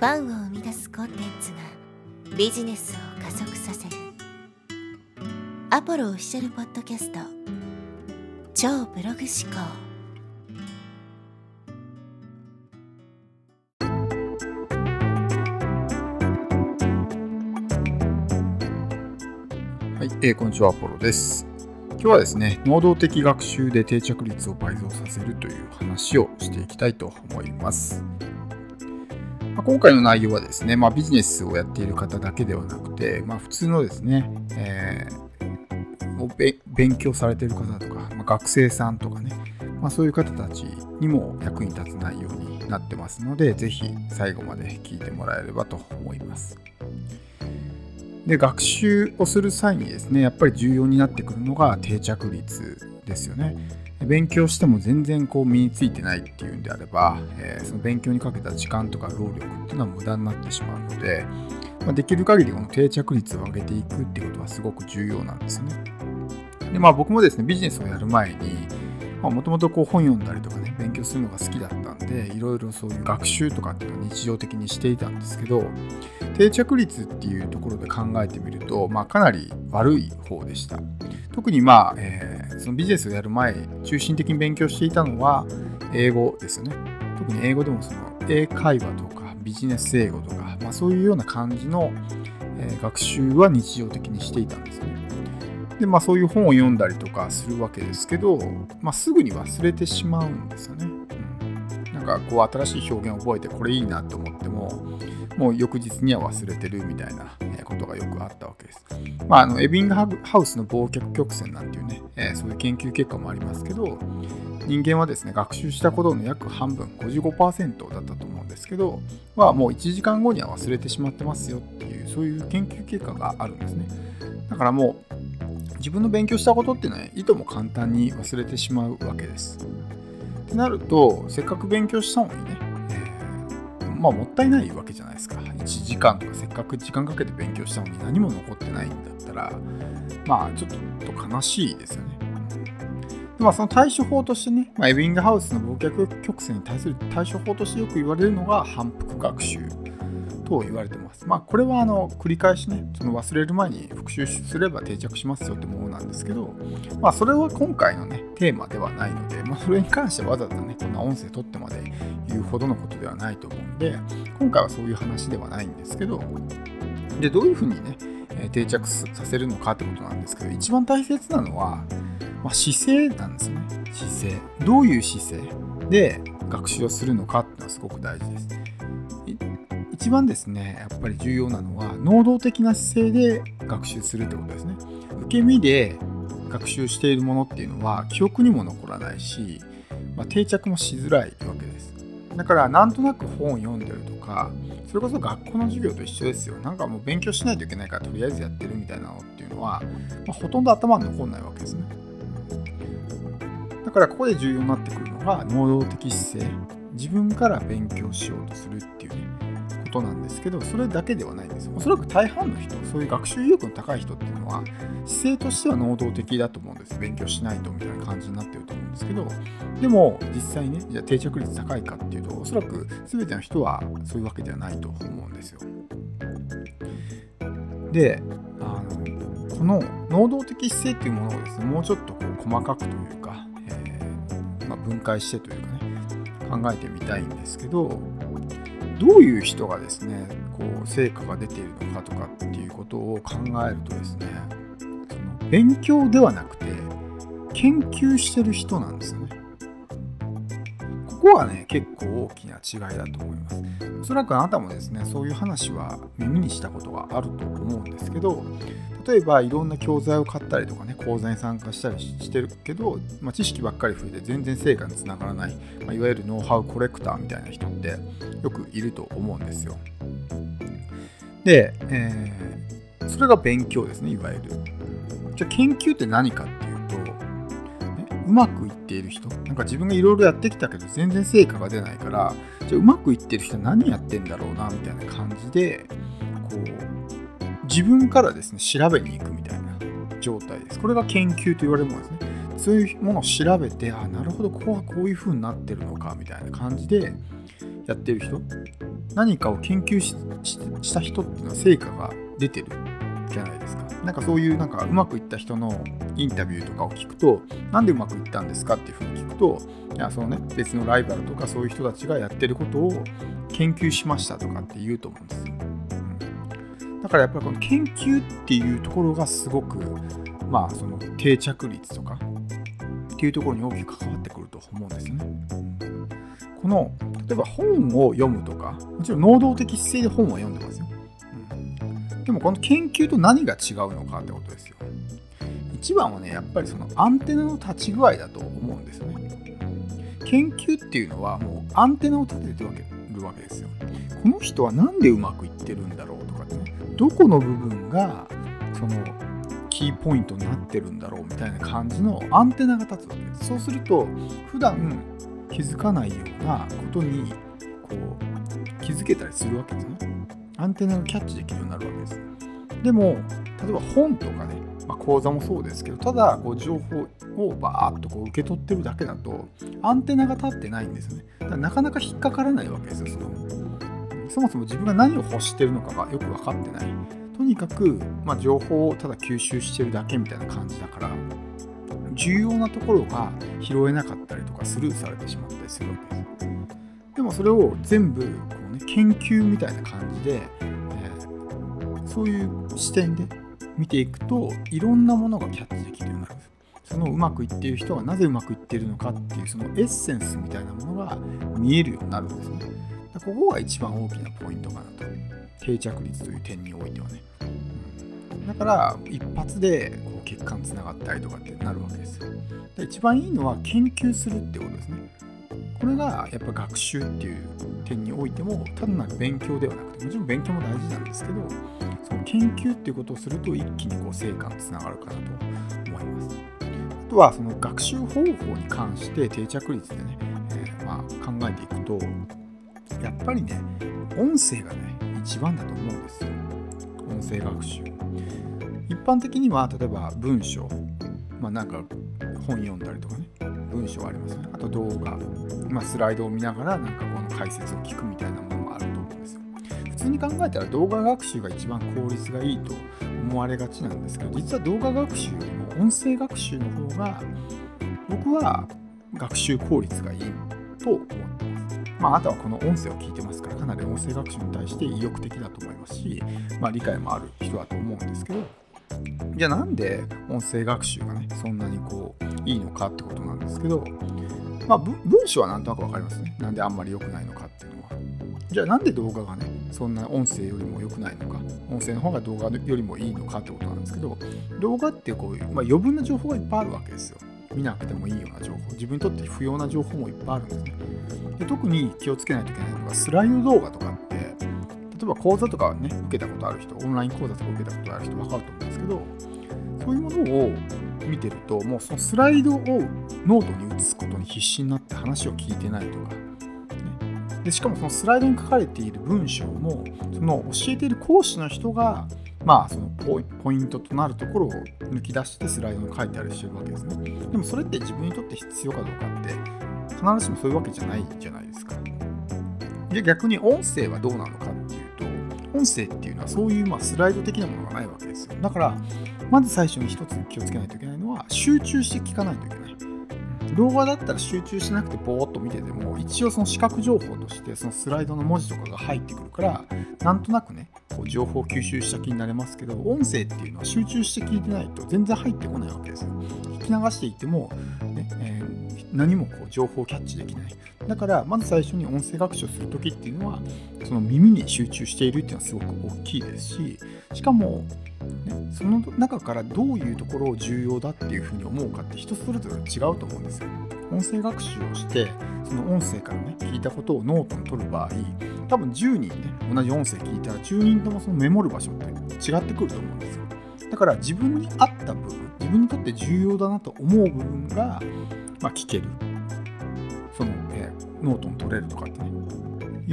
ファンを生み出すコンテンツがビジネスを加速させるアポロオフィシャルポッドキャスト超ブログ思考はい、えーこんにちは、アポロです。今日はですね、能動的学習で定着率を倍増させるという話をしていきたいと思います。まあ今回の内容はですね、まあ、ビジネスをやっている方だけではなくて、まあ、普通のですね、えーをべ勉強されている方とか、まあ、学生さんとかね、まあ、そういう方たちにも役に立つ内容になってますので、ぜひ最後まで聞いてもらえればと思います。で学習をする際にですねやっぱり重要になってくるのが定着率ですよね勉強しても全然こう身についてないっていうんであれば、えーその勉強にかけた時間とか労力っていうのは無駄になってしまうので、まあ、できる限りこの定着率を上げていくっていうことはすごく重要なんですよね。でまあ僕もですねビジネスをやる前にもともと本読んだりとかね勉強するのが好きだったんでいろいろそういう学習とかっていうのを日常的にしていたんですけど定着率っていうところで考えてみると、まあ、かなり悪い方でした特にまあ、えーそのビジネスをやる前中心的に勉強していたのは英語ですよね。特に英語でもその英会話とかビジネス英語とか、まあ、そういうような感じの、えー学習は日常的にしていたんですよね。でまあそういう本を読んだりとかするわけですけど、まあ、すぐに忘れてしまうんですよね、うん、なんかこう新しい表現を覚えてこれいいなと思ってももう翌日には忘れてるみたいなことがよくあったわけです。まあ、あのエビングハウスの忘却曲線なんていうね、えーそういう研究結果もありますけど、人間はですね、学習したことの約半分、55%だったと思うんですけど、はもう1時間後には忘れてしまってますよっていう、そういう研究結果があるんですね。だからもう、自分の勉強したことっていうのは、いとも簡単に忘れてしまうわけです。ってなると、せっかく勉強したのにね、まあもったいないわけじゃないですか。1時間とかせっかく時間かけて勉強したのに何も残ってないんだったら、まあちょっと悲しいですよね。でまあその対処法としてね、まあ、エビングハウスの忘却曲線に対する対処法としてよく言われるのが反復学習と言われてます。まあこれはあの繰り返しね、その忘れる前に復習すれば定着しますよってものなんですけど、まあそれは今回のね、テーマではないので、まあそれに関してはわざわざね、こんな音声取ってまで言うほどのことではないと思うんで、今回はそういう話ではないんですけど、で、どういうふうにね、定着させるのかってことなんですけど、一番大切なのは、まあ、姿勢なんですね。姿勢。どういう姿勢で学習をするのかっていうのはすごく大事です。一番ですね、やっぱり重要なのは、能動的な姿勢で学習するってことですね。受け身で学習しているものっていうのは、記憶にも残らないし、まあ、定着もしづらいわけです。だから、なんとなく本を読んでるとか、それこそ学校の授業と一緒ですよ。なんかもう勉強しないといけないから、とりあえずやってるみたいなのっていうのは、まあ、ほとんど頭に残んないわけですね。だからここで重要になってくるのが能動的姿勢自分から勉強しようとするっていうねことなんですけどそれだけではないんです。おそらく大半の人そういう学習意欲の高い人っていうのは姿勢としては能動的だと思うんです。勉強しないとみたいな感じになってると思うんですけどでも実際ねじゃあ定着率高いかっていうとおそらく全ての人はそういうわけではないと思うんですよ。であのこの能動的姿勢っていうものをですねもうちょっとこう細かくというか、えーまあ、分解してというかね考えてみたいんですけどどういう人がですねこう成果が出ているのかとかっていうことを考えるとですねその勉強ではなくて研究してる人なんですよね。こはね結構大きな違いだと思います。おそらくあなたもですねそういう話は耳にしたことがあると思うんですけど例えばいろんな教材を買ったりとかね講座に参加したりしてるけど、まあ、知識ばっかり増えて全然成果につながらない、まあ、いわゆるノウハウコレクターみたいな人ってよくいると思うんですよ。で、えーそれが勉強ですねいわゆる。じゃあ研究って何かってう、まくいっている人？なんか自分がいろいろやってきたけど全然成果が出ないからじゃあうまくいってる人は何やってんだろうなみたいな感じでこう自分からですね調べに行くみたいな状態です。これが研究と言われるものですね。そういうものを調べてあなるほどここはこういう風になってるのかみたいな感じでやってる人。何かを研究した人っていうのは成果が出てる。じゃないですか。なんかそういうなんかうまくいった人のインタビューとかを聞くと、なんでうまくいったんですかっていうふうに聞くと、いやそのね、別のライバルとかそういう人たちがやってることを研究しましたとかって言うと思うんですよ。うん、だからやっぱりこの研究っていうところがすごく、まあその定着率とかっていうところに大きく関わってくると思うんですよね。この例えば本を読むとか、もちろん能動的姿勢で本を読んでますよ。でもこの研究と何が違うのかってことですよ。一番はね、やっぱりそのアンテナの立ち具合だと思うんですよね。研究っていうのはもうアンテナを立ててるわけですよ。この人は何でうまくいってるんだろうとかね、どこの部分がそのキーポイントになってるんだろうみたいな感じのアンテナが立つわけです。そうすると、普段気づかないようなことにこう気づけたりするわけですね。アンテナがキャッチできるようになるわけです。でも、例えば本とかね、まあ、講座もそうですけど、ただこう情報をバーッとこう受け取ってるだけだと、アンテナが立ってないんですよね。だからなかなか引っかからないわけですよ、その。そもそも自分が何を欲してるのかがよく分かってない。とにかく、まあ、情報をただ吸収してるだけみたいな感じだから、重要なところが拾えなかったりとかスルーされてしまったりするわけです。でもそれを全部こう、ね、研究みたいな感じで、えー、そういう視点で見ていくといろんなものがキャッチできるようになるんです。そのうまくいっている人がなぜうまくいっているのかっていうそのエッセンスみたいなものが見えるようになるんですね。ここが一番大きなポイントかなと。定着率という点においてはね。だから一発でこう血管つながったりとかってなるわけですよ。で一番いいのは研究するってことですね。これがやっぱ学習っていう点においても単なる勉強ではなくてもちろん勉強も大事なんですけどその研究っていうことをすると一気にこう成果につながるかなと思います。あとはその学習方法に関して定着率でね、えー、ま考えていくとやっぱりね音声がね一番だと思うんですよ。音声学習。一般的には例えば文章、まあ、なんか本読んだりとかね文章ありますよ。ねあと動画、まあ、スライドを見ながらなんかこの解説を聞くみたいなものもあると思うんですよ。普通に考えたら動画学習が一番効率がいいと思われがちなんですけど実は動画学習よりも音声学習の方が僕は学習効率がいいと思ってます。まあ、あとはこの音声を聞いてますからかなり音声学習に対して意欲的だと思いますし、まあ、理解もある人だと思うんですけどじゃあなんで音声学習がねそんなにこういいのかってことなんですけど、まあ、文章はなんとなく分かりますね。なんであんまり良くないのかっていうのは。じゃあなんで動画がねそんな音声よりも良くないのか。音声の方が動画よりもいいのかってことなんですけど動画ってこういう、まあ、余分な情報がいっぱいあるわけですよ。見なくてもいいような情報。自分にとって不要な情報もいっぱいあるんですね。で特に気をつけないといけないのがスライド動画とかって例えば講座とかね受けたことある人オンライン講座とか受けたことある人分かると思うけどそういうものを見てるともうそのスライドをノートに移すことに必死になって話を聞いてないとか、ね、でしかもそのスライドに書かれている文章もその教えている講師の人がまあそのポイントとなるところを抜き出してスライドに書いてあるしてるわけですね。でもそれって自分にとって必要かどうかって必ずしもそういうわけじゃないじゃないですか。で逆に音声はどうなのか音声っていうのはそういうまあスライド的なものがないわけですよだからまず最初に一つ気をつけないといけないのは集中して聞かないといけない。動画だったら集中しなくてぼーっと見てても一応その視覚情報としてそのスライドの文字とかが入ってくるからなんとなくねこう情報を吸収した気になれますけど音声っていうのは集中して聞いてないと全然入ってこないわけですよ。聞き流していても、ねえー、何もこう情報をキャッチできない。だからまず最初に音声学習する時っていうのはその耳に集中しているっていうのはすごく大きいですししかもね、その中からどういうところを重要だっていうふうに思うかって人それぞれ違うと思うんですよ。音声学習をしてその音声からね聞いたことをノートに取る場合多分10人ね同じ音声聞いたら10人ともそのメモる場所って違ってくると思うんですよ。だから自分に合った部分自分にとって重要だなと思う部分が、まあ、聞けるその、えー、ノートに取れるとかってね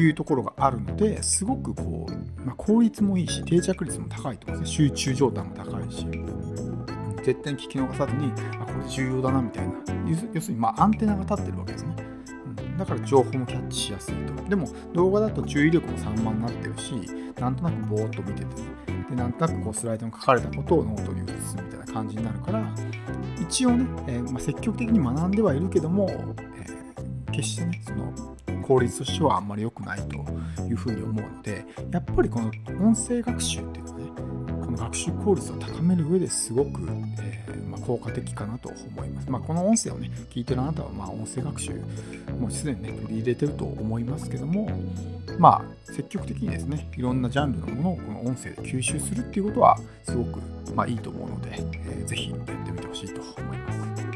いうところがあるのですごくこう、まあ、効率もいいし定着率も高いと思うんですね。集中状態も高いし。絶対に聞き逃さずにあこれ重要だなみたいな。要するにまあアンテナが立ってるわけですね、うん、だから情報もキャッチしやすいと。でも動画だと注意力も散漫になってるし、なんとなくぼーっと見てて、でなんとなくこうスライドに書かれたことをノートに移すみたいな感じになるから、一応ね、えー、まあ、積極的に学んではいるけども、えー、決してね、その効率としてはあんまり良くないというふうに思うので、やっぱりこの音声学習っていうのはね、この学習効率を高める上ですごく、えー、まあ、効果的かなと思います。まあ、この音声をね、聞いてるあなたは、まあ、音声学習、もうすでにね、取り入れてると思いますけども、まあ、積極的にですね、いろんなジャンルのものをこの音声で吸収するっていうことは、すごく、まあ、いいと思うので、えー、ぜひやってみてほしいと思います。